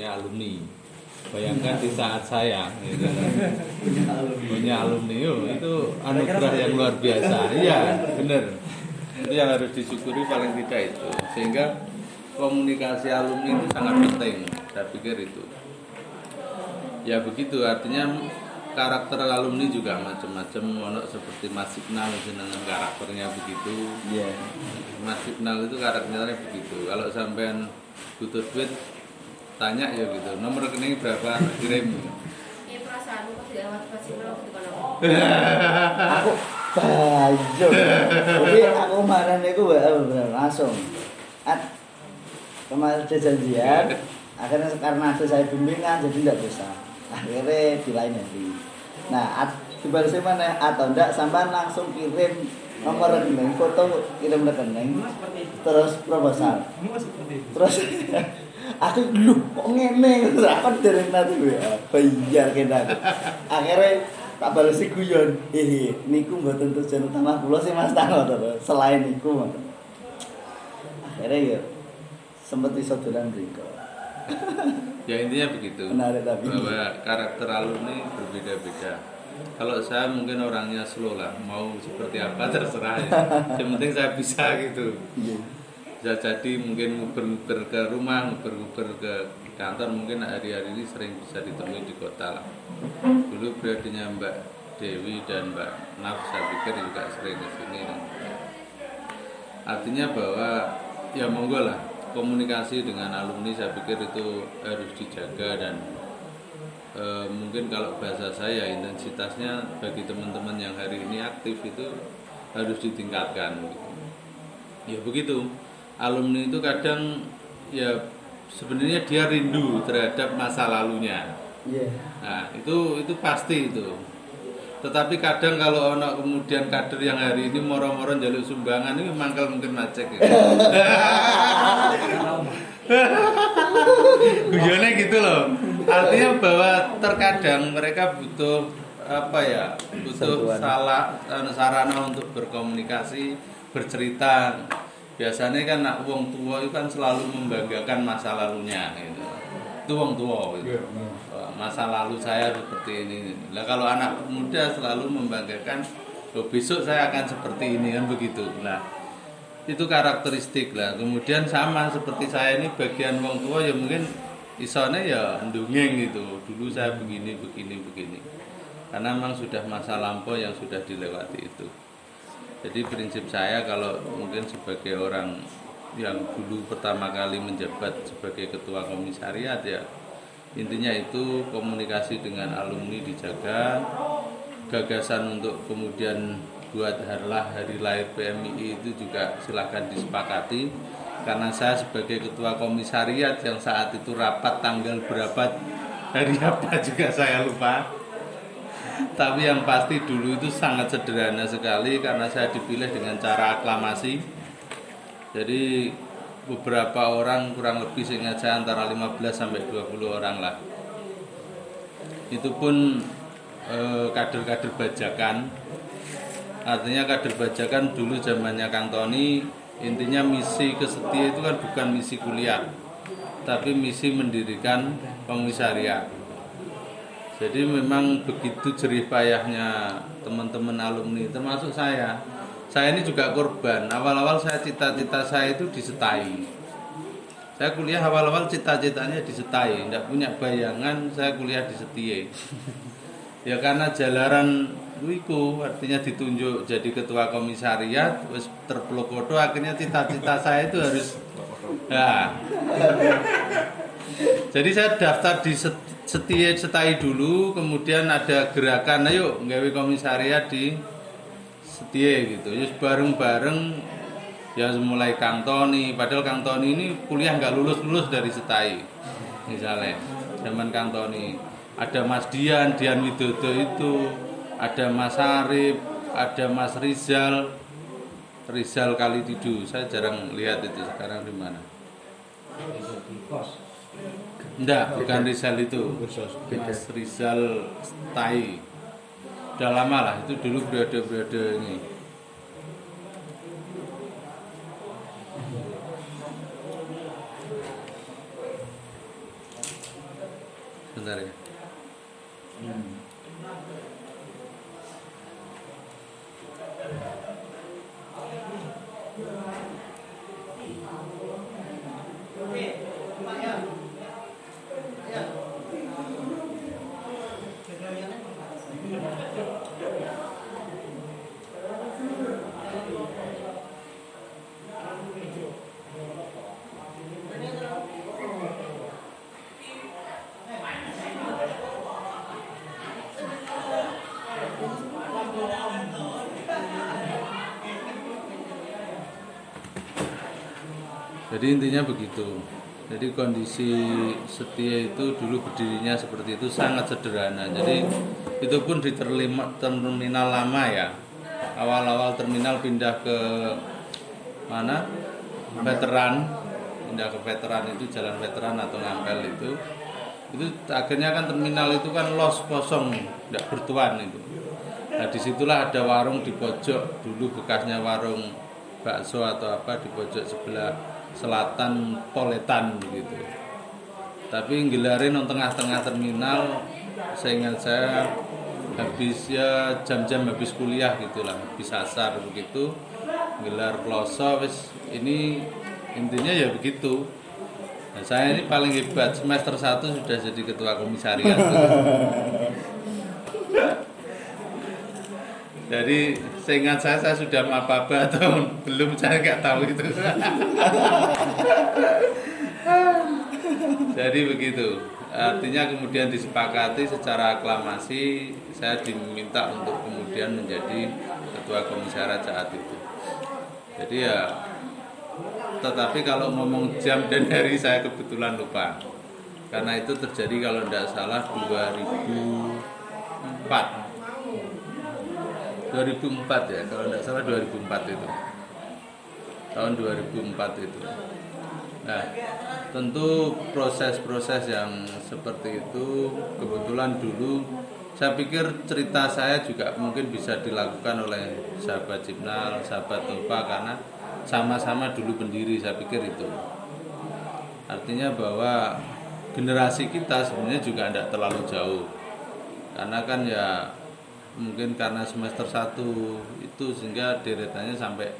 punya alumni. Bayangkan di saat saya gitu. punya alumni itu anugerah yang luar biasa. Iya, benar. Itu yang harus disyukuri paling tidak itu. Sehingga komunikasi alumni itu sangat penting. Saya pikir itu. Ya begitu artinya karakter alumni juga macam-macam ono seperti Mas Iqnal dengan karakternya begitu Iya. Mas Iqnal itu karakternya begitu kalau sampean butuh duit tanya ya gitu nomor rekening berapa kirim Ini perasaanmu pas di awal pas Imam itu kan aku. Aku bajo. Jadi aku kemarin itu bener langsung. At kemarin ada janjian. Akhirnya karena ada saya bimbingan jadi tidak bisa. Akhirnya di lain hari. Nah, at, dibalasnya mana? Atau enggak sampai langsung kirim nomor rekening, foto kirim rekening, terus proposal. Terus aku lu kok ngene? Aku dari nanti ya bayar kena akhirnya tak balas si guyon hehe niku mboten tujuan utama kula sih Mas Tano terus selain niku ngoten. akhirnya ya sempet iso dolan mriko ya intinya begitu. Menarik tapi. bahwa karakter alumni berbeda-beda. Kalau saya mungkin orangnya slow lah mau seperti apa terserah ya. Yang penting saya bisa gitu. Iya bisa jadi mungkin nguber-nguber ke rumah, nguber-nguber ke kantor mungkin hari-hari ini sering bisa ditemui di kota lah. Dulu periodenya Mbak Dewi dan Mbak Naf saya pikir juga sering ke sini. Artinya bahwa ya monggo lah komunikasi dengan alumni saya pikir itu harus dijaga dan e, mungkin kalau bahasa saya intensitasnya bagi teman-teman yang hari ini aktif itu harus ditingkatkan. gitu. Ya begitu alumni itu kadang ya sebenarnya dia rindu terhadap masa lalunya. iya Nah, itu itu pasti itu. Tetapi kadang kalau ono kemudian kader yang hari ini moro-moro jaluk sumbangan ini mangkal mungkin macet. Guyonnya gitu loh. Artinya bahwa terkadang mereka butuh apa ya? Butuh salah anu, sarana untuk berkomunikasi, bercerita. Biasanya kan nak wong tua itu kan selalu membanggakan masa lalunya gitu. Itu wong tua gitu. Wah, Masa lalu saya seperti ini. Lah kalau anak muda selalu membanggakan "Loh, besok saya akan seperti ini kan begitu. Nah, itu karakteristik lah. Kemudian sama seperti saya ini bagian wong tua ya mungkin isone ya ndungeng gitu. Dulu saya begini begini begini. Karena memang sudah masa lampau yang sudah dilewati itu. Jadi prinsip saya kalau mungkin sebagai orang yang dulu pertama kali menjabat sebagai ketua komisariat ya intinya itu komunikasi dengan alumni dijaga. Gagasan untuk kemudian buat harlah hari lahir PMI itu juga silahkan disepakati. Karena saya sebagai ketua komisariat yang saat itu rapat tanggal berapa hari apa juga saya lupa tapi yang pasti dulu itu sangat sederhana sekali karena saya dipilih dengan cara aklamasi. Jadi beberapa orang kurang lebih seingat saya antara 15 sampai 20 orang lah. Itu pun eh, kader-kader bajakan. Artinya kader bajakan dulu zamannya Kang Tony intinya misi kesetia itu kan bukan misi kuliah tapi misi mendirikan komisariat jadi memang begitu jerih payahnya teman-teman alumni termasuk saya. Saya ini juga korban. Awal-awal saya cita-cita saya itu disetai. Saya kuliah awal-awal cita-citanya disetai tidak punya bayangan saya kuliah di setie. Ya karena jalaran Wiku artinya ditunjuk jadi ketua komisariat wis terplokodo akhirnya cita-cita saya itu harus ya jadi saya daftar di set- setie setai dulu kemudian ada gerakan ayo nggawe komisariat di setie gitu. Terus bareng-bareng ya mulai Kang Tony. Padahal Kang Tony ini kuliah nggak lulus-lulus dari setai misalnya zaman Kang Tony. Ada Mas Dian Dian Widodo itu ada Mas Arif ada Mas Rizal. Rizal Kalididu saya jarang lihat itu sekarang di mana Enggak, bukan Rizal itu. Mas Rizal Tai. Udah lama lah, itu dulu periode-periode ini. bentar ya. Jadi intinya begitu. Jadi kondisi setia itu dulu berdirinya seperti itu sangat sederhana. Jadi itu pun di terlima- terminal lama ya. Awal-awal terminal pindah ke mana? Veteran, pindah ke veteran itu jalan veteran atau ngampel itu. Itu akhirnya kan terminal itu kan los kosong, tidak bertuan itu. Nah di situlah ada warung di pojok dulu bekasnya warung bakso atau apa di pojok sebelah selatan Poletan begitu. Tapi nggelarin nang tengah-tengah terminal seingat saya habis ya jam-jam habis kuliah gitulah habis asar begitu gelar kloso wis ini intinya ya begitu nah, saya ini paling hebat semester 1 sudah jadi ketua komisariat jadi seingat saya saya sudah mapaba atau belum saya nggak tahu itu. Jadi begitu. Artinya kemudian disepakati secara aklamasi saya diminta untuk kemudian menjadi ketua komisariat saat itu. Jadi ya tetapi kalau ngomong jam dan hari saya kebetulan lupa. Karena itu terjadi kalau tidak salah 2004 2004 ya kalau tidak salah 2004 itu. Tahun 2004 itu. Nah tentu proses-proses yang seperti itu kebetulan dulu saya pikir cerita saya juga mungkin bisa dilakukan oleh sahabat Jibnal, sahabat Topa karena sama-sama dulu pendiri saya pikir itu. Artinya bahwa generasi kita sebenarnya juga tidak terlalu jauh. Karena kan ya mungkin karena semester 1 itu sehingga deretannya sampai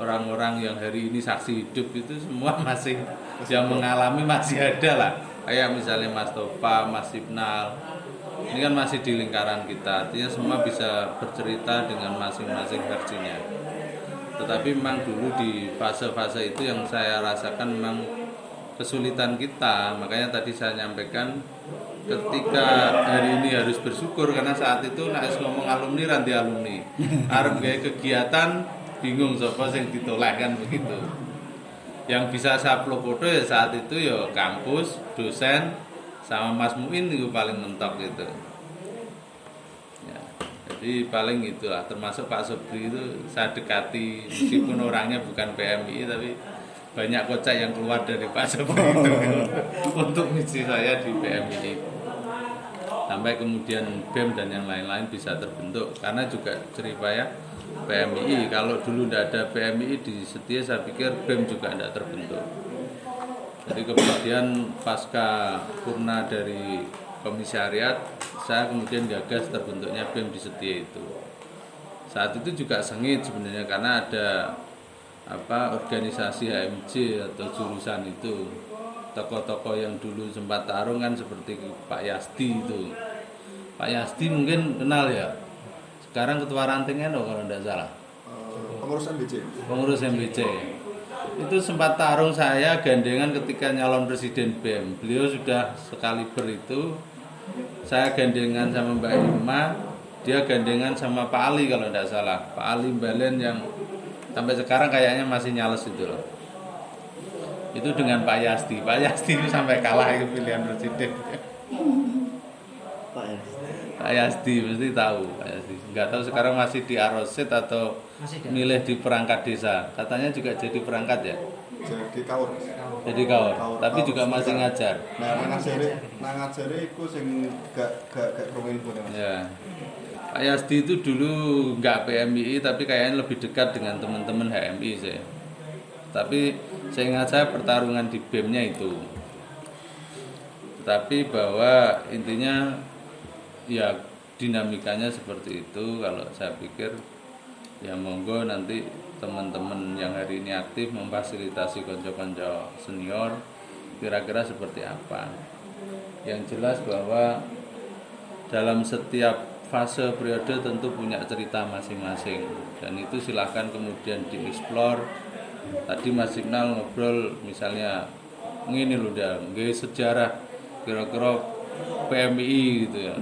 orang-orang yang hari ini saksi hidup itu semua masih yang mengalami masih ada lah. Kayak misalnya Mas Topa, Mas Ibnal. Ini kan masih di lingkaran kita artinya semua bisa bercerita dengan masing-masing versinya. Tetapi memang dulu di fase-fase itu yang saya rasakan memang kesulitan kita. Makanya tadi saya nyampaikan ketika hari ini harus bersyukur karena saat itu nak ngomong alumni ranti alumni. Arep gawe kegiatan bingung sapa sing ditolak kan begitu. Yang bisa saya foto ya saat itu ya kampus dosen sama Mas Muin itu paling mentok gitu. Ya, jadi paling itulah termasuk Pak Sobri itu saya dekati meskipun orangnya bukan PMI tapi banyak kocak yang keluar dari Pak Sobri itu untuk misi saya di PMI sampai kemudian BEM dan yang lain-lain bisa terbentuk. Karena juga Jeripaya PMI kalau dulu tidak ada PMI di Setia saya pikir BEM juga tidak terbentuk. Jadi kemudian pasca purna dari komisariat saya kemudian gagas terbentuknya BEM di Setia itu. Saat itu juga sengit sebenarnya karena ada apa organisasi HMJ atau jurusan itu tokoh-tokoh yang dulu sempat tarung kan seperti Pak Yasti itu. Pak Yasti mungkin kenal ya? Sekarang ketua rantingnya loh kalau tidak salah. Pengurus MBC pengurus MBC itu sempat tarung saya gandengan ketika nyalon presiden BEM beliau sudah sekali itu. Saya gandengan sama Mbak Irma dia gandengan sama Pak Ali kalau tidak salah. Pak Ali Balen yang sampai sekarang kayaknya masih nyales itu loh itu dengan Pak Yasti. Pak Yasti itu sampai kalah itu pilihan presiden. Pak ya. Pak Yasti mesti tahu Pak Yasti. Nggak tahu sekarang masih di Arosit atau milih di perangkat desa. Katanya juga jadi perangkat ya? Jadi kaur. Jadi kawan Kaur- tapi kaur. juga masih ngajar. Nah ngajari nang ngajari iku sing gak gak gak Mas. Ya. Pak Yasti itu dulu nggak PMI tapi kayaknya lebih dekat dengan teman-teman HMI sih tapi saya ingat saya pertarungan di BEM-nya itu. Tapi bahwa intinya ya dinamikanya seperti itu. Kalau saya pikir ya monggo nanti teman-teman yang hari ini aktif memfasilitasi konco-konco senior kira-kira seperti apa. Yang jelas bahwa dalam setiap fase periode tentu punya cerita masing-masing. Dan itu silahkan kemudian dieksplor tadi Mas Signal ngobrol misalnya ini loh dah nggih sejarah kira-kira PMI gitu ya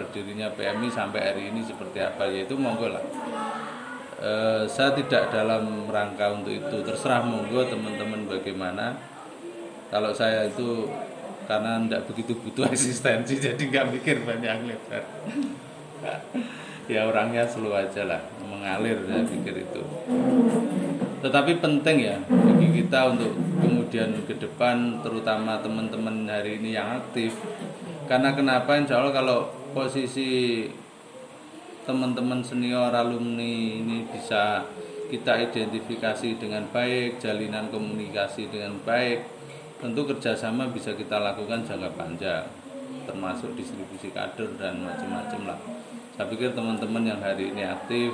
berdirinya PMI sampai hari ini seperti apa. Yaitu monggo lah. Eh, saya tidak dalam rangka untuk itu. Terserah monggo teman-teman bagaimana. Kalau saya itu karena tidak begitu butuh eksistensi jadi nggak mikir banyak lebar ya orangnya slow aja lah mengalir saya pikir itu. Tetapi penting ya bagi kita untuk kemudian ke depan terutama teman-teman hari ini yang aktif. Karena kenapa? Insya Allah kalau posisi teman-teman senior alumni ini bisa kita identifikasi dengan baik jalinan komunikasi dengan baik tentu kerjasama bisa kita lakukan jangka panjang termasuk distribusi kader dan macam-macam lah saya pikir teman-teman yang hari ini aktif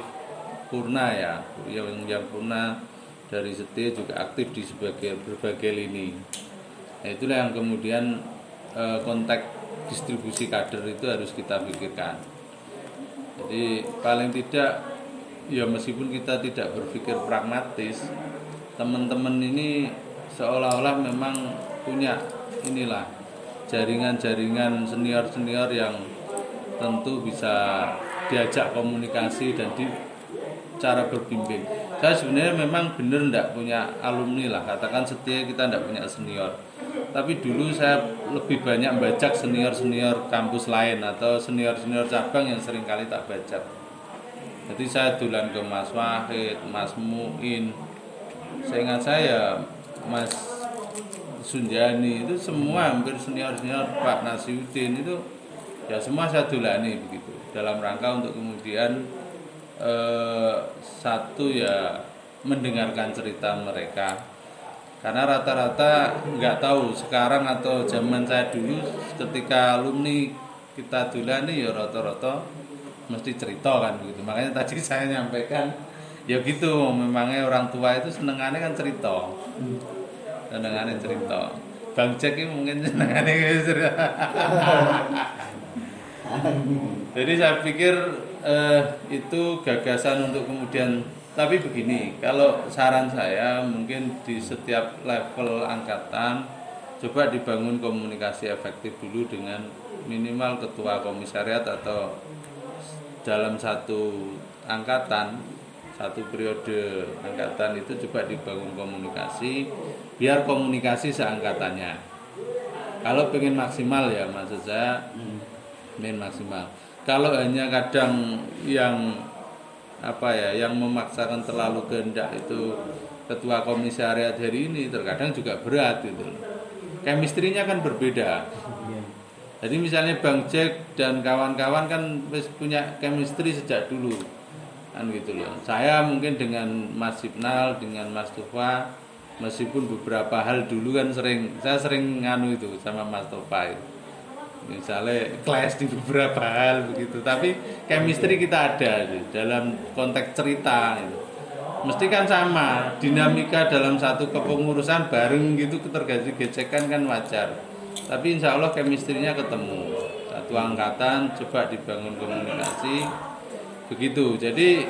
purna ya yang yang purna dari setia juga aktif di sebagai berbagai lini. Nah, itulah yang kemudian eh, kontak distribusi kader itu harus kita pikirkan. Jadi paling tidak ya meskipun kita tidak berpikir pragmatis teman-teman ini seolah-olah memang punya inilah jaringan-jaringan senior-senior yang tentu bisa diajak komunikasi dan di cara berbimbing. Saya sebenarnya memang benar tidak punya alumni lah, katakan setia kita tidak punya senior. Tapi dulu saya lebih banyak baca senior-senior kampus lain atau senior-senior cabang yang sering kali tak baca. Jadi saya dulan ke Mas Wahid, Mas Muin. Saya ingat saya Mas Sunjani itu semua hampir senior-senior Pak Nasiuddin itu ya semua saya dulani begitu. Dalam rangka untuk kemudian eh, satu ya mendengarkan cerita mereka. Karena rata-rata nggak tahu sekarang atau zaman saya dulu ketika alumni kita dulani ya rata-rata mesti cerita kan begitu makanya tadi saya nyampaikan ya gitu memangnya orang tua itu senengannya kan cerita. Senengannya cerita. Bang Jack ini mungkin senengannya cerita jadi saya pikir eh, itu gagasan untuk kemudian tapi begini, kalau saran saya mungkin di setiap level angkatan coba dibangun komunikasi efektif dulu dengan minimal ketua komisariat atau dalam satu angkatan satu periode angkatan itu coba dibangun komunikasi biar komunikasi seangkatannya. Kalau pengen maksimal ya maksud saya ingin maksimal kalau hanya kadang yang apa ya yang memaksakan terlalu kehendak itu ketua komisariat hari ini terkadang juga berat gitu loh. Chemistry-nya kan berbeda. Jadi misalnya Bang Jack dan kawan-kawan kan punya chemistry sejak dulu. Kan gitu loh. Saya mungkin dengan Mas Sipnal, dengan Mas Tufa meskipun beberapa hal dulu kan sering saya sering nganu itu sama Mas Tufa itu misalnya clash di beberapa hal begitu. Tapi chemistry kita ada gitu, dalam konteks cerita gitu. mesti kan sama dinamika dalam satu kepengurusan bareng gitu terjadi gesekan kan wajar. Tapi insya Allah chemistry-nya ketemu. Satu angkatan coba dibangun komunikasi. Begitu. Jadi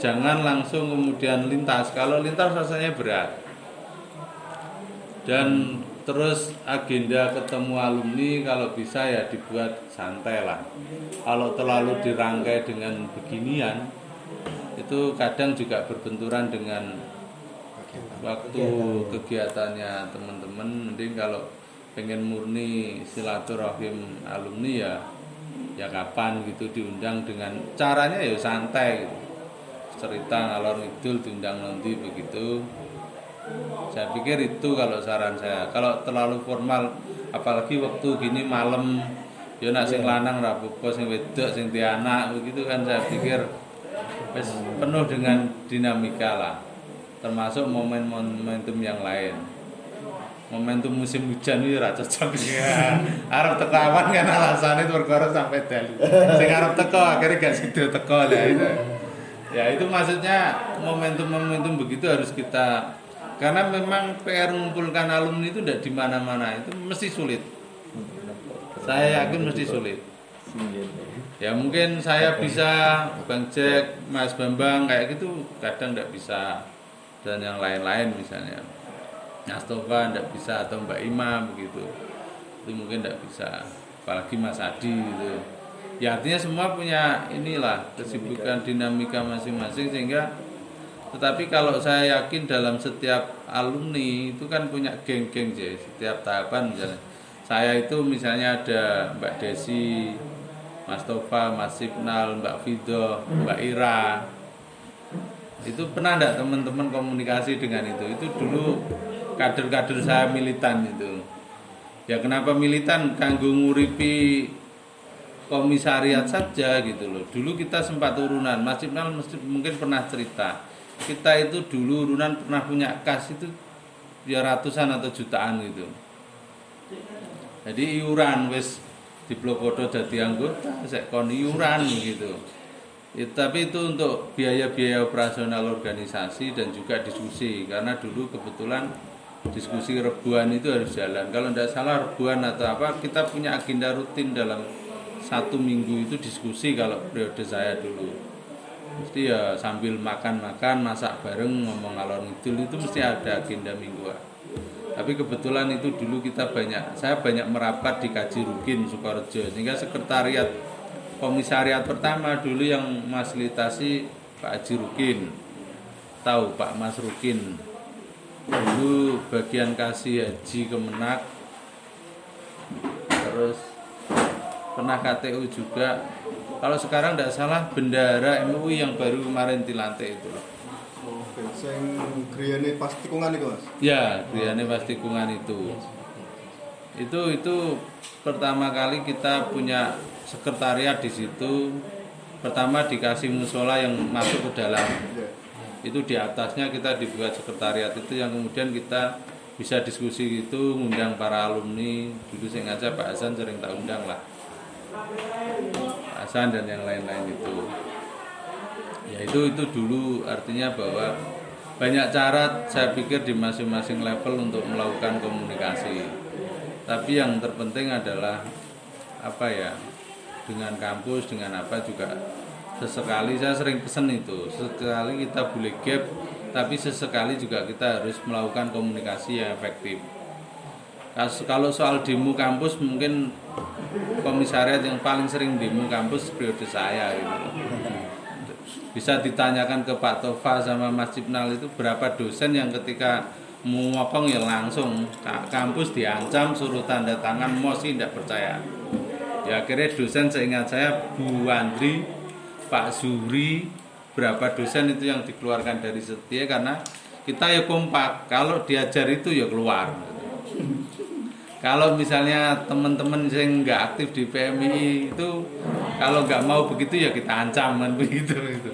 jangan langsung kemudian lintas. Kalau lintas rasanya berat. Dan terus agenda ketemu alumni kalau bisa ya dibuat santai lah. Kalau terlalu dirangkai dengan beginian itu kadang juga berbenturan dengan waktu kegiatannya teman-teman. Mending kalau pengen murni silaturahim alumni ya ya kapan gitu diundang dengan caranya ya santai gitu. cerita ngalor ngidul diundang nanti begitu saya pikir itu kalau saran saya kalau terlalu formal apalagi waktu gini malam ya nak sing lanang rabu sing wedok sing anak begitu kan saya pikir wis penuh dengan dinamika lah termasuk momen momentum yang lain momentum musim hujan itu ora cocok ya. Arep teko awan kan alasannya itu perkara sampai dalu. Sing arep teko akhirnya gak sido teko lah itu. Ya itu maksudnya momentum-momentum begitu harus kita karena memang PR mengumpulkan alumni itu tidak di mana-mana itu mesti sulit. Saya yakin mesti sulit. Ya mungkin saya bisa Bang Jack, Mas Bambang kayak gitu kadang tidak bisa dan yang lain-lain misalnya. Mas Tova tidak bisa atau Mbak Ima begitu itu mungkin tidak bisa apalagi Mas Adi gitu ya artinya semua punya inilah kesibukan dinamika masing-masing sehingga tetapi kalau saya yakin dalam setiap alumni itu kan punya geng-geng sih setiap tahapan misalnya. Saya itu misalnya ada Mbak Desi Mas Tova, Mas Sipnal, Mbak Fido, Mbak Ira. Itu pernah enggak teman-teman komunikasi dengan itu? Itu dulu kader-kader saya militan itu. Ya kenapa militan? Kanggo nguripi komisariat saja gitu loh. Dulu kita sempat turunan. Mas Ibnal mungkin pernah cerita kita itu dulu urunan pernah punya kas itu ya ratusan atau jutaan gitu jadi iuran wis di Blokodo jadi anggota saya kon iuran gitu Ya, tapi itu untuk biaya-biaya operasional organisasi dan juga diskusi karena dulu kebetulan diskusi rebuan itu harus jalan. Kalau tidak salah rebuan atau apa kita punya agenda rutin dalam satu minggu itu diskusi kalau periode saya dulu. Mesti ya sambil makan-makan, masak bareng, ngomong ngalor ngidul itu mesti ada agenda mingguan. Tapi kebetulan itu dulu kita banyak, saya banyak merapat di Kaji Rukin Sukorejo sehingga sekretariat komisariat pertama dulu yang fasilitasi Pak Haji Rukin. Tahu Pak Mas Rukin? Dulu bagian kasih haji kemenak terus pernah KTU juga kalau sekarang tidak salah bendara MUI yang baru kemarin dilantik itu. Oke, sing griyane pas tikungan itu, Mas. ya griyane pas tikungan itu. Itu itu pertama kali kita punya sekretariat di situ. Pertama dikasih musola yang masuk ke dalam. Iya. itu di atasnya kita dibuat sekretariat itu yang kemudian kita bisa diskusi itu ngundang para alumni. Dulu saya ngajar Pak Hasan sering tak undang lah Hasan dan yang lain-lain itu. Ya itu itu dulu artinya bahwa banyak cara saya pikir di masing-masing level untuk melakukan komunikasi. Tapi yang terpenting adalah apa ya? Dengan kampus dengan apa juga. Sesekali saya sering pesen itu. Sesekali kita boleh gap tapi sesekali juga kita harus melakukan komunikasi yang efektif. Kalau soal demo kampus mungkin komisariat yang paling sering demo kampus periode saya gitu. Bisa ditanyakan ke Pak Tova sama Mas Cipnal itu berapa dosen yang ketika mau ngokong ya langsung ka- kampus diancam suruh tanda tangan mos sih tidak percaya. Ya akhirnya dosen seingat saya Bu Andri Pak Zuri berapa dosen itu yang dikeluarkan dari setia karena kita ya kompak. Kalau diajar itu ya keluar kalau misalnya teman-teman yang nggak aktif di PMI itu kalau nggak mau begitu ya kita ancam kan begitu itu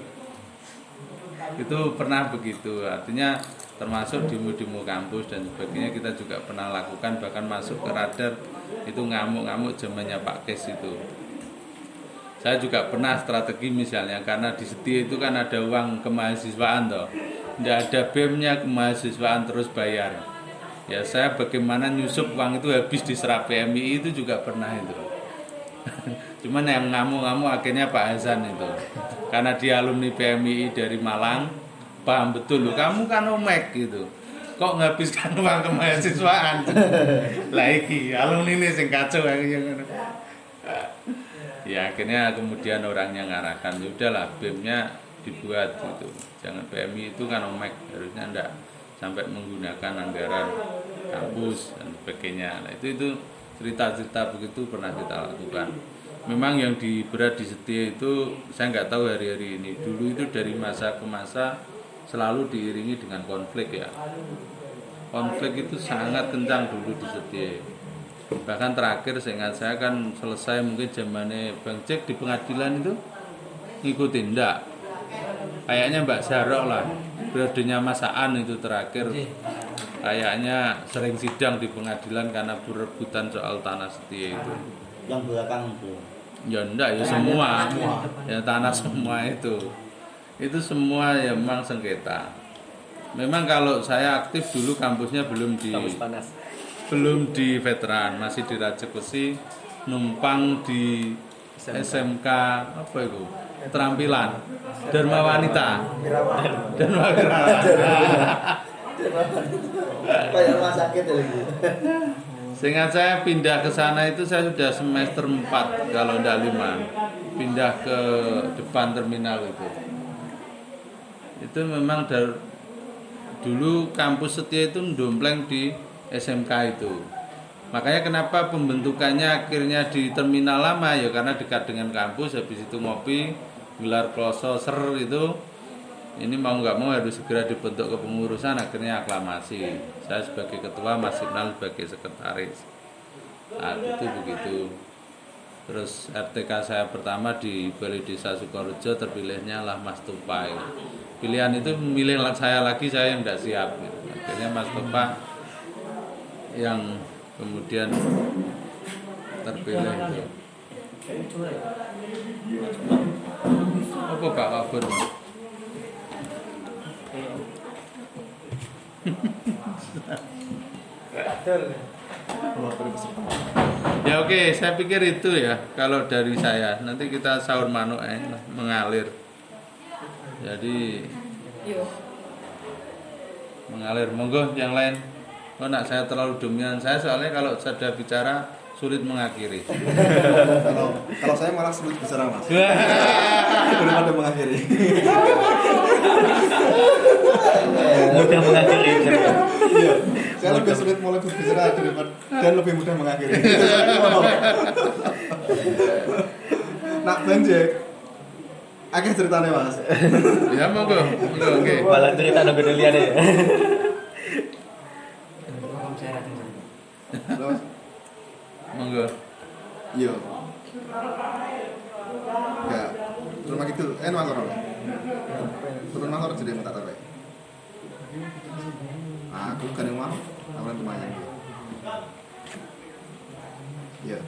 itu pernah begitu artinya termasuk demo-demo kampus dan sebagainya kita juga pernah lakukan bahkan masuk ke radar itu ngamuk-ngamuk zamannya Pak Kes itu. Saya juga pernah strategi misalnya karena di setia itu kan ada uang kemahasiswaan toh. Tidak ada BEM-nya kemahasiswaan terus bayar ya saya bagaimana nyusup uang itu habis diserap PMI itu juga pernah itu. Cuman yang ngamuk-ngamuk akhirnya Pak Hasan itu. Karena dia alumni PMI dari Malang paham betul loh kamu kan omek gitu. Kok nghabiskan uang kemahasiswaan lah iki alumni ini sing kacau gitu. ya akhirnya kemudian orangnya ngarahkan ya udahlah BEM-nya dibuat gitu. Jangan PMI itu kan omek harusnya enggak sampai menggunakan anggaran kampus dan sebagainya. Nah, itu itu cerita-cerita begitu pernah kita lakukan. Memang yang di berat di setia itu saya nggak tahu hari-hari ini. Dulu itu dari masa ke masa selalu diiringi dengan konflik ya. Konflik itu sangat kencang dulu di setia. Bahkan terakhir seingat saya kan selesai mungkin zamannya Bang Cek di pengadilan itu ngikutin enggak kayaknya Mbak Zarok lah periodenya Mas Aan itu terakhir kayaknya sering sidang di pengadilan karena berebutan soal tanah setia itu. Yang belakang itu. Ya enggak ya semua. Ya tanah semua itu. Itu semua ya memang sengketa. Memang kalau saya aktif dulu kampusnya belum di Kampus panas. belum di veteran, masih di Raja Besi, numpang di SMK apa itu? Terampilan Dharma Wanita. Dharma Kayak rumah sakit ya lagi. Seingat saya pindah ke sana itu saya sudah semester 4 kalau enggak 5. Pindah ke depan terminal itu. Itu memang dari dulu kampus setia itu dompleng di SMK itu. Makanya kenapa pembentukannya akhirnya di terminal lama ya karena dekat dengan kampus habis itu ngopi, gelar kloso ser itu ini mau nggak mau harus segera dibentuk kepengurusan akhirnya aklamasi. Saya sebagai ketua Mas Sinal sebagai sekretaris. Saat itu begitu. Terus RTK saya pertama di Balai Desa Sukorejo terpilihnya lah Mas Tupai. Pilihan itu memilih saya lagi saya yang tidak siap. Akhirnya Mas Tupai yang kemudian terpilih. itu apa Pak Kabur Ya oke, saya pikir itu ya kalau dari saya. Nanti kita sahur manuk eh, mengalir. Jadi mengalir. Monggo yang lain. Oh nak saya terlalu dominan saya soalnya kalau sudah bicara sulit mengakhiri. kalau kalau saya malah sulit bicara mas. Daripada mengakhiri. Mudah mengakhiri. iya. Saya lebih sulit mulai berbicara daripada dan lebih mudah mengakhiri. Nak banjek akeh ceritanya mas. Ya monggo, monggo oke. Malah cerita nunggu dilihat ya. terus Monggo. iya. Enggak rumah gitu eh rumah orang turun motor jadi minta tahu. Aku kan yang mau. Aku yang lumayan. Iya.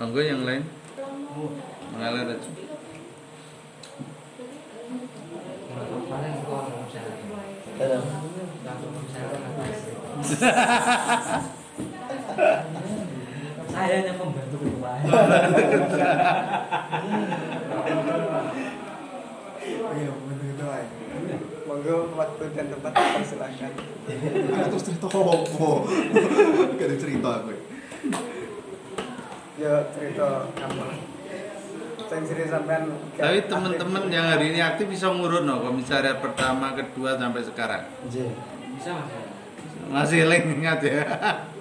Monggo yang lain. Mengalir aja. Saya hanya pembantu ketua. Iya, itu aja. Monggo waktu dan tempat persilakan. Kan terus cerita apa? Gak ada cerita aku. Yo cerita kamu. Sampean Tapi teman-teman yang hari ini aktif bisa ngurut no komisariat pertama, kedua sampai sekarang. Bisa mas. Masih eling ingat ya.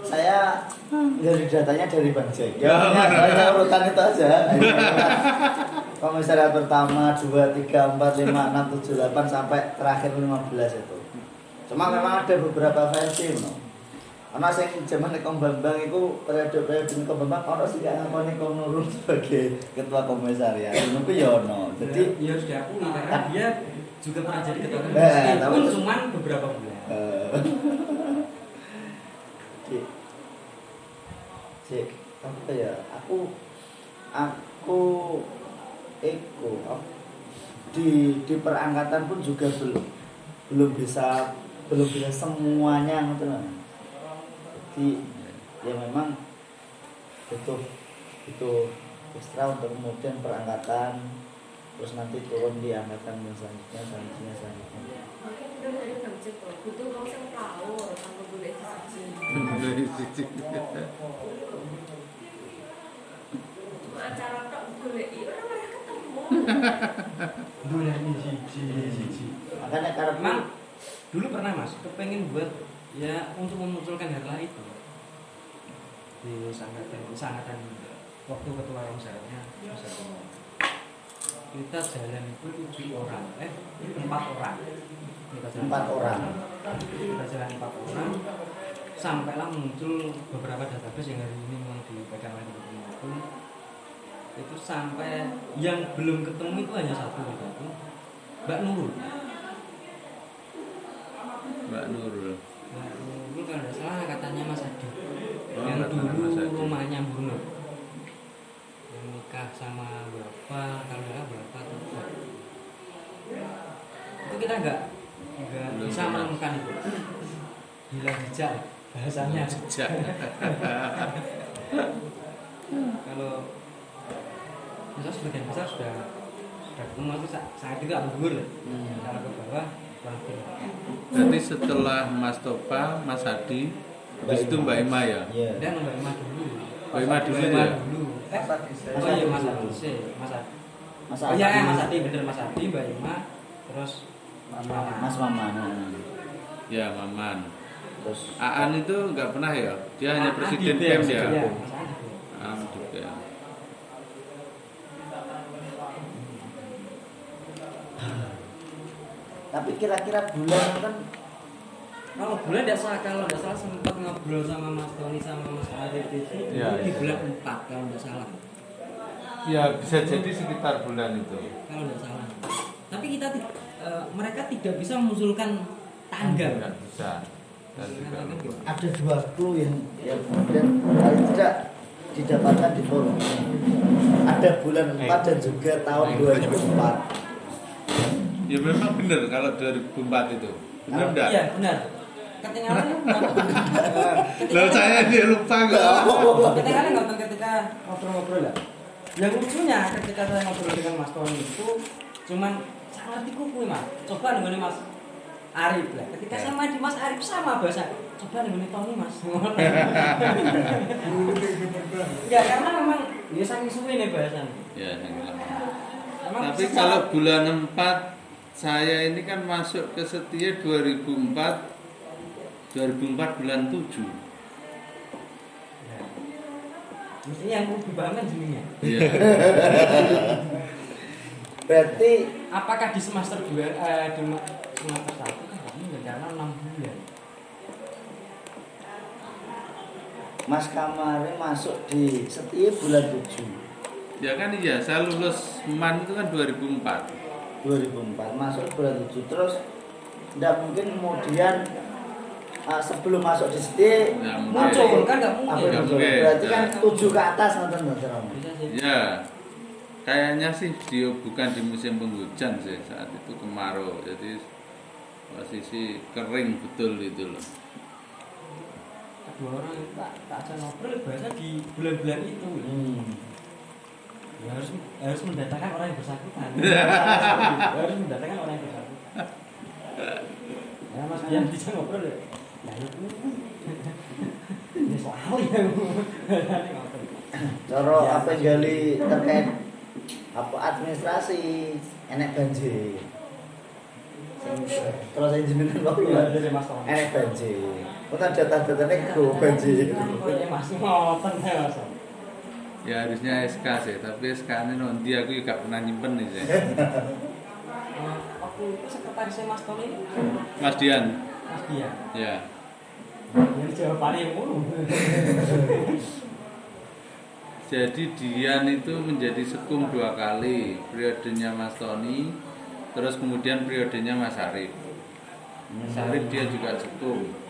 Saya dari datanya dari Bang Jack. Ya, Ya, hanya urutan itu aja. Komisariat pertama 2, 3, 4, 5, 6, 7, 8 sampai terakhir 15 itu. Cuma memang ada beberapa versi no. Karena sing zaman Kom Bambang itu periode periode Kom Bambang sih gak ngakoni Kom Nurul sebagai ketua komisariat. Itu ya ono. Jadi ya harus diakui karena dia juga pernah jadi ketua Eh, komisi tapi pun terus- cuman beberapa bulan Eh, Cik. Cik, apa ya? Aku aku eko di di perangkatan pun juga belum belum bisa belum bisa semuanya gitu loh. Jadi ya memang butuh butuh ekstra untuk kemudian perangkatan terus nanti turun di angkatan yang selanjutnya selanjutnya selanjutnya. Acara tok boleh. Iya orang mereka ketemu. dulu ini siji makanya karena memang dulu pernah mas kepengen buat ya untuk memunculkan hal itu. Di sangkatan sangkatan waktu ketua romselnya kita jalan itu tujuh orang eh empat orang. Kita jalan Empat orang. kita jalan empat orang. Sampailah muncul beberapa database yang hari ini memang dipegang oleh teman-teman itu itu sampai yang belum ketemu itu hanya satu gitu. Itu Mbak Nurul Mbak Nurul. Mbak Nurul kalau tidak salah katanya Mas Adi Oh, yang katanya dulu Mas Adi. rumahnya Bruno yang nikah sama berapa kalau nggak salah berapa tuh itu kita nggak nggak Belum bisa pernah. menemukan itu hilang jejak bahasanya Jejak. kalau misal sebagian besar sudah sudah ketemu itu sa- sangat juga gugur Hmm. kalau ke bawah lebih Berarti setelah Mas Topa, Mas Adi, habis itu Mbak Ima ya? Iya. dan Mbak Ima dulu Mbak Ima dulu Mbak Ima ya? dulu eh saya. oh iya Mas Adi sih, Mas Adi Mas oh iya eh, Mas Adi bener Mas Adi Mbak Ima terus Mama Mas Maman. Ya, Maman. Terus Aan itu nggak pernah ya? Dia hanya Adi presiden PEM ya? iya, Adi deh. Aan juga. tapi kira-kira bulan kan kalau bulan tidak salah kalau tidak salah sempat ngobrol sama Mas Tony sama Mas Arif itu Iya, itu di iya. bulan 4 kalau tidak salah Ya, bisa jadi sekitar bulan itu. kalau tidak salah tapi kita eh, mereka tidak bisa mengusulkan tanggal Nggak bisa. Ada dua clue yang yang kemudian paling tidak didapatkan di forum ada bulan 4 dan juga tahun 2004 Ya memang benar kalau 2004 itu. Benar enggak? iya benar. Ketinggalan Lalu saya dia lupa kok. ketinggalan nonton ketika ngobrol-ngobrol lah? Yang lucunya ketika saya ngobrol dengan Mas Tony itu cuman saya ngerti kuku mas. Coba nih Mas Arif lah ketika Ya. sama di Mas Arif sama bahasa coba nih Tony mas ya karena memang dia saking suwe nih bahasanya Ya. Memang Tapi secara- kalau bulan 4 saya ini kan masuk ke setia 2004 2004 bulan 7. Ya. Mestinya yang perlu dipahamkan jadinya. Iya. berarti Apakah di semester 2 eh, di semester Mas Kamari masuk di setiap bulan 7 Ya kan iya, saya lulus MAN itu kan 2004. 2004 masuk bulan 7 terus tidak mungkin kemudian uh, sebelum masuk di mungkin. Muncul kan nggak mungkin. mungkin, berarti kan ya. 7 ke atas nonton nonton Bisa sih. Ya. Kayaknya sih dia bukan di musim penghujan sih saat itu kemarau. Jadi posisi kering betul itu loh. Kedua orang itu tak tak aja ngobrol bahasa di bulan-bulan itu. hmm. Ya, harus harus mendatangkan orang yang bersangkutan. harus mendatangkan orang yang bersangkutan. Ya Mas Dian bisa ngobrol ya. Ya itu. Ini soal ya. Ngobrol. Coro Ya, apa yang gali terkait apa administrasi enek banjir terus dari Mas Tony. enek banjir Kita data-datanya ke banjir Pokoknya Mas ngoten ya Mas. Ya harusnya SK sih, tapi SK ini nanti aku juga pernah nyimpen nih saya. Eh, Waktu itu sekretarisnya Mas Tony Mas Dian, Mas Dian. ya. Jadi jawabannya yang mulu. Jadi Dian itu menjadi sekum dua kali, periodenya Mas Tony, terus kemudian periodenya Mas Arif. Mas Arif dia juga sekum.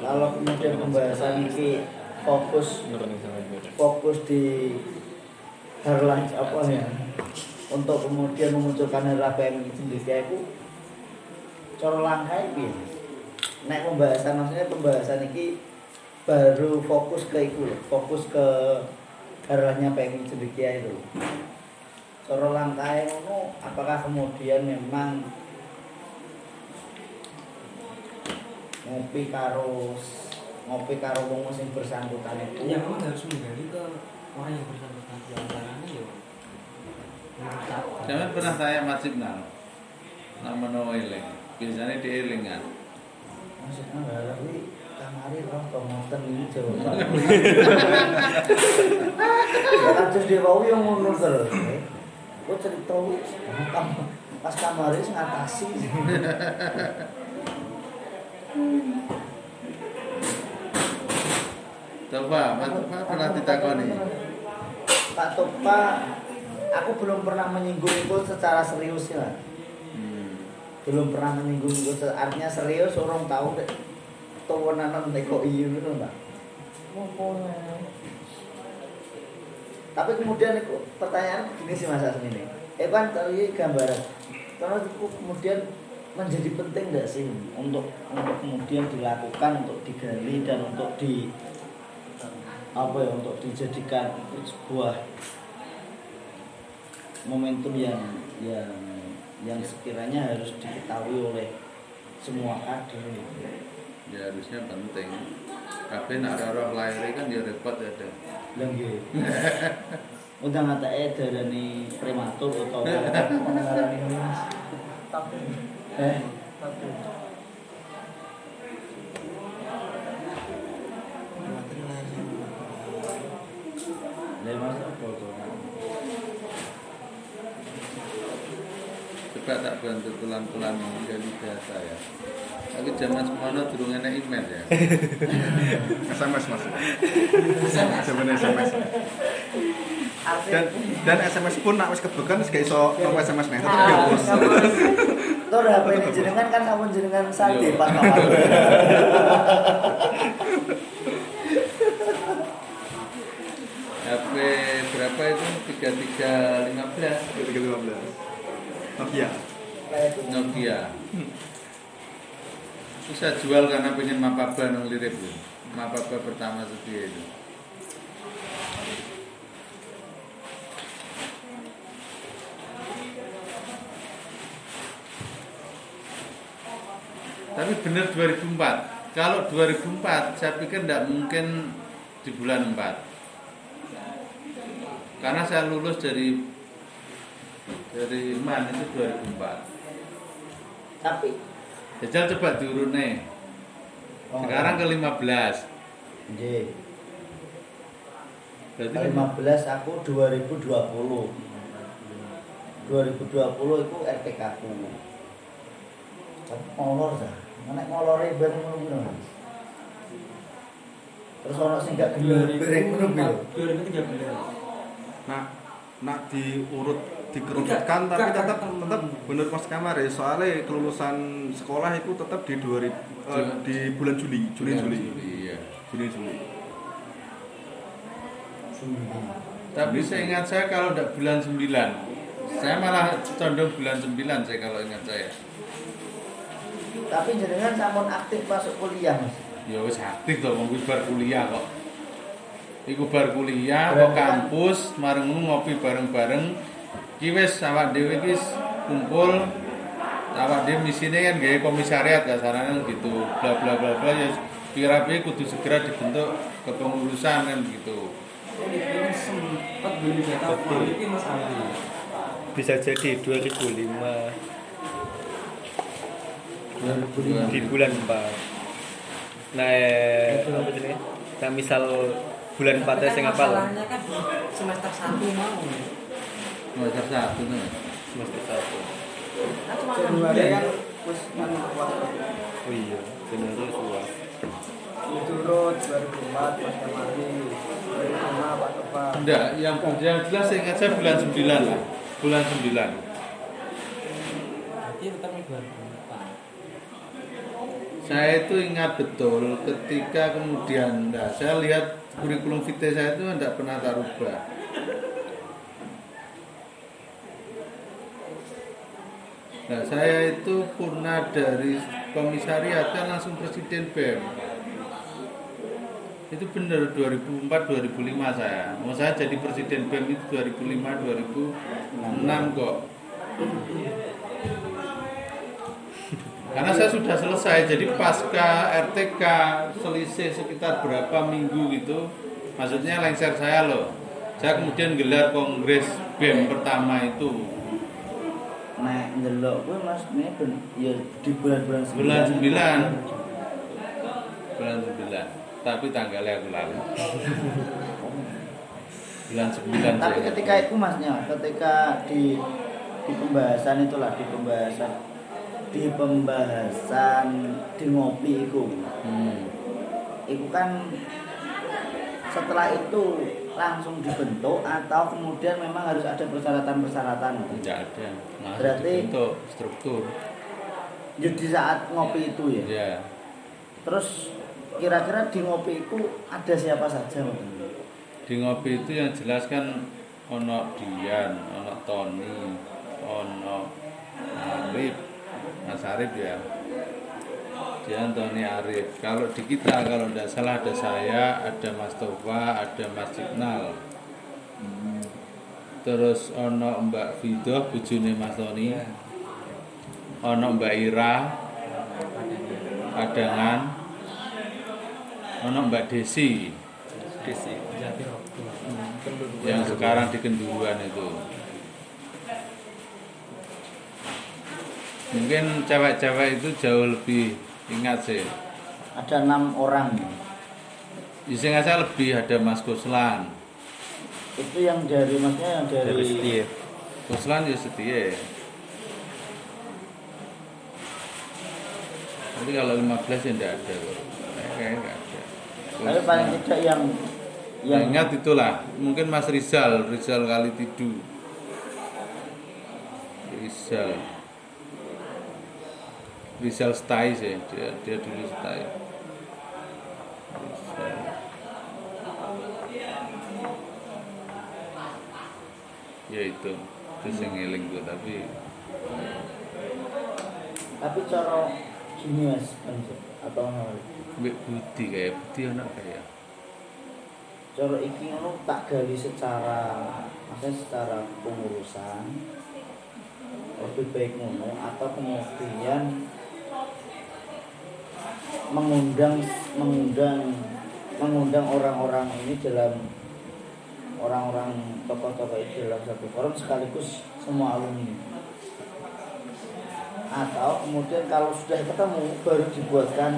kalau kemudian pembahasan ini fokus fokus di harlah apa ya? Untuk kemudian memunculkan harlah PM sendiri itu cara langkah ini naik pembahasan maksudnya pembahasan ini baru fokus ke itu fokus ke harlahnya PM sendiri itu cara langkah itu apakah kemudian memang ngopi karo ngopi karo wong sing bersangkutan itu Ya memang harus menggali ke orang yang bersangkutan di antaranya ya. Jangan pernah tanya Mas Ibnal, nama eling. Biasanya di eling kan. maksudnya nggak kamari roh komoten ini jawaban. Ya terus dia mau yang ngono terus gue cerita pas kamaris ngatasi. Coba, Mas Topa pernah ditakoni. Pak Topa aku belum pernah menyinggung itu secara serius ya. Hmm. belum pernah menyinggung itu artinya serius orang tahu deh tuwenanan teko iya gitu mbak. Tapi kemudian itu pertanyaan gini sih mas Asmi ini. Eh kan tadi gambaran. Karena itu kemudian menjadi penting nggak sih untuk untuk kemudian dilakukan untuk digali dan untuk di apa ya untuk dijadikan sebuah momentum yang yang yang sekiranya harus diketahui oleh semua kader. gitu. Ya harusnya penting. Tapi nak roh lahir kan ya repot ya deh. Lah nggih. Udah ngatake darani prematur utawa ngarani mas. Tapi Eh, tapi buka tak bantu pelan-pelan menggali data ya. Tapi zaman semuanya durung enak email ya. SMS mas. SMS zaman SMS dan dan SMS pun nak wis kebekan wis gak iso nomor SMS nih. Tetep ya bos tur HP jenengan kan kamu jenengan sate iya. Pak. HP berapa itu? 3315 3315 Nokia. Nokia. Hmm. Itu saya jual karena pengen mapaba nang lirip. Mapaba pertama sedia itu. Tapi benar 2004. Kalau 2004 saya pikir tidak mungkin di bulan 4. Karena saya lulus dari dari MAN itu 2004. Tapi Jajal coba diurut nih. oh, Sekarang ke 15. nggih. Berarti Ke 15 aku 2020. 2020 itu RPK ku. Tapi ngolor dah. Nek ngolore ben ngono Mas. Terus ono sing gak gelem bereng ngono kuwi. lho. 2013. nah nak diurut dikerukutkan tapi tetap tetap bener mas kamar ya soalnya kelulusan sekolah itu tetap di 2000 eh, di bulan Juli Juli Juli Iya. Juli Juli Tapi saya ingat saya kalau tidak bulan 9 Saya malah condong bulan 9 saya kalau ingat saya Tapi jenengan sampun aktif masuk kuliah, Mas. Ya wis aktif to wong kuwi bar kuliah kok. Iku bar kuliah kok kampus mareng ngopi bareng-bareng. Ki wis awak dhewe iki wis kumpul awak dhewe misine kan gawe komisariat kasarane gitu. Bla bla bla bla ya kira kudu segera dibentuk kepengurusan kan gitu. Bisa jadi 2005 di bulan 4. Nah, eh, apa? Nah, misal bulan 4 sing apal Masalahnya kan di semester 1 mau. Semester satu nih. semester 1. Kan Januari kan wis kan Oh iya, Januari suah. diturut 2004 pas kemari 2005 Pak Topa Enggak, yang yang jelas saya ingat saya bulan 9 lah. Bulan 9. Berarti tetap di 2004. Saya itu ingat betul ketika kemudian nah, saya lihat kurikulum vitae saya itu tidak pernah tak rubah. Nah, saya itu purna dari komisariat kan langsung presiden BEM. Itu benar 2004 2005 saya. Mau saya jadi presiden BEM itu 2005 2006 kok. Karena saya sudah selesai, jadi pasca RTK selisih sekitar berapa minggu gitu, maksudnya lengser saya loh. Saya kemudian gelar kongres BEM pertama itu Nek ndelok kuwi Mas ben ya di bulan-bulan bulan 9 sembilan. bulan 9 tapi tanggalnya aku lalu. Bulan 9 Tapi ketika itu Masnya, ketika di di pembahasan itulah di pembahasan di pembahasan di ngopi itu Hmm. itu kan setelah itu langsung dibentuk atau kemudian memang harus ada persyaratan-persyaratan Tidak ada. Nah, Berarti- dibentuk struktur. Ya, di saat ngopi itu ya Ya. terus kira-kira di ngopi itu ada siapa saja? Di ngopi itu yang jelas kan ono Dian, ono Tony, ono Arif, Mas Arif ya. Dian, Tony, Arif. Kalau di kita kalau tidak salah ada saya, ada Mas Tova, ada Mas Jibnal. Terus ono Mbak Fidoh, bujune Mas Tony. Ono Mbak Ira, Padangan. Ono Mbak Desi. Desi. Yang sekarang di Kenduruan itu mungkin cewek-cewek itu jauh lebih ingat sih. Ada enam orang. Di sini saya lebih ada Mas Kuslan itu yang dari maksudnya yang dari, Dari setia. Kuslan ya setia. Tapi kalau 15 ya tidak ada. Kok. kayaknya nggak ada. Tapi paling tidak yang Ya, yang ingat itulah. Mungkin Mas Rizal Rizal kali tidu. Rizal Rizal Stai sih dia dia dulu Stai. Ya itu itu sing eling gue tapi tapi cara gini mas atau? Mbak Budi kayak Budi anak kayak. Cara iki ngono tak gali secara maksudnya secara pengurusan lebih baik ngono atau kemudian mengundang mengundang mengundang orang-orang ini dalam orang-orang tokoh-tokoh itu dalam satu forum sekaligus semua alumni. Atau kemudian kalau sudah ketemu baru dibuatkan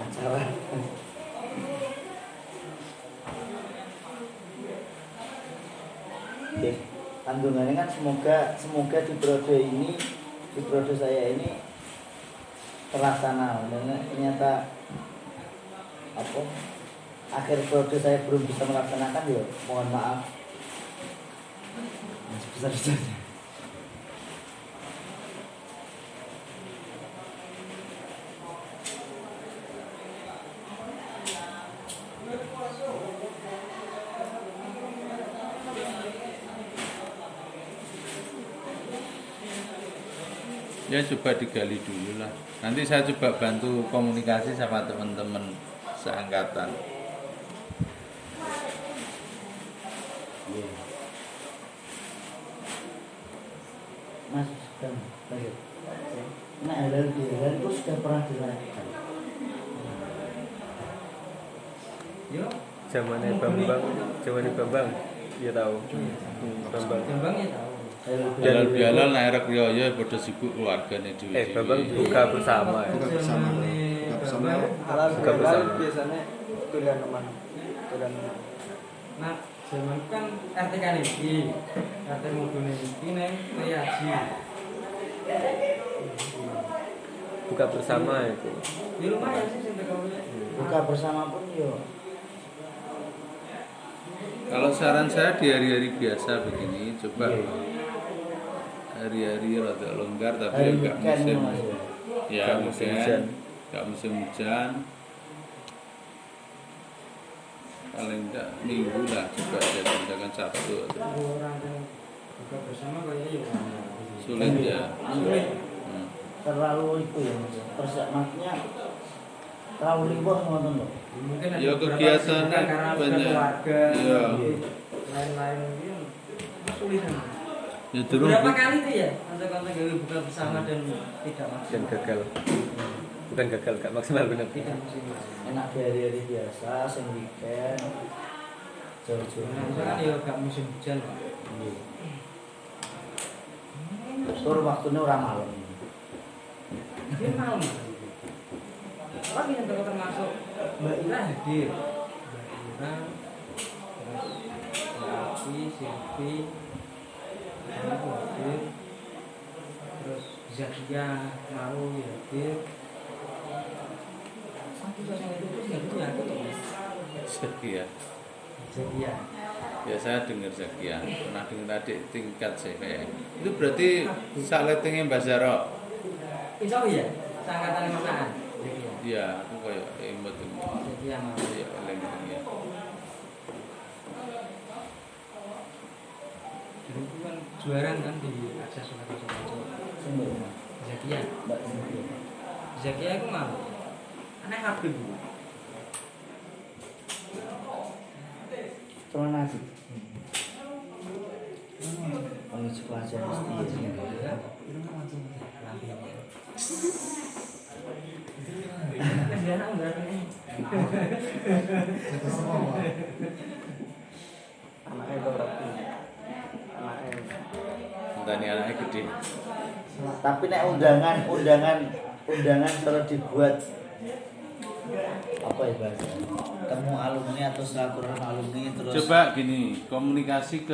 acara. Oke, kandungannya kan semoga semoga di periode ini di periode saya ini terlaksana. Ternyata apa? Akhir periode saya belum bisa melaksanakan ya mohon maaf. Yang ya coba digali dulu lah. Nanti saya coba bantu komunikasi sama teman-teman seangkatan Mas dan lanjut. Nah, halal bihalal itu sudah pernah dilakukan. Yo, zamannya Bambang zamannya Bambang dia tahu Hmm, Bambang Bambang ya tahu. Bihalal bihalal nah erek riyo ya padha sibuk keluargane dhewe. eh Bambang buka bersama ya Buka bersama. Buka bersama. Halal Buka bersama. biasanya tulisan teman tulisan Nah, zaman kan RT kan ini, RT modulnya ini neng Triaji. buka bersama itu Ya lumayan sih sampai kau buka bersama pun yo Kalau saran saya di hari-hari biasa begini coba hari-hari rada longgar tapi hari musim mas ya. ya musim hujan. nggak musim hujan paling enggak minggu lah coba ada tindakan Sabtu atau orang yang buka bersama kayaknya ya sulit ya Sulit. Hmm. terlalu itu ya persiapannya terlalu limbah nonton loh Mungkin ada Ya, sudah banyak. keluarga, Iya. lain-lain mungkin kesulitan. Ya durung Berapa kali tuh ya kontak-kontak gawe buka bersama dan tidak dan maksimal. gagal bukan gagal gak maksimal benar Tidak maksimal. enak di hari-hari biasa sing weekend jauh-jauh Nah, itu kan ya gak musim hujan. Pak. tur waktunya orang malam Dia malam. Lagi yang termasuk Mbak Ira hadir. Mbak Ira, Mbak Api, Silvi, Hadir. Terus Zakia mau ya hadir. Satu itu terus nggak punya aku. Zakia Zakia. ya saya dengar Zakia pernah dengar adik tingkat CVN itu berarti saletingnya Mbak Zara Insya Allah ya. Masaan. Zakia. iya aku kayak ini Zakia mau. Itu kan juara kan di akses Soekarno Soekarno. Sumber. Zakia. Zakia. Aku mau. Aneh kabel bu. Teman nasi. Kalau sekolah aja mesti ya. Anaknya itu berarti. Ini anaknya gede Tapi nek undangan, undangan, undangan kalau dibuat apa ya bahasanya? Temu alumni atau silaturahmi alumni terus coba gini komunikasi ke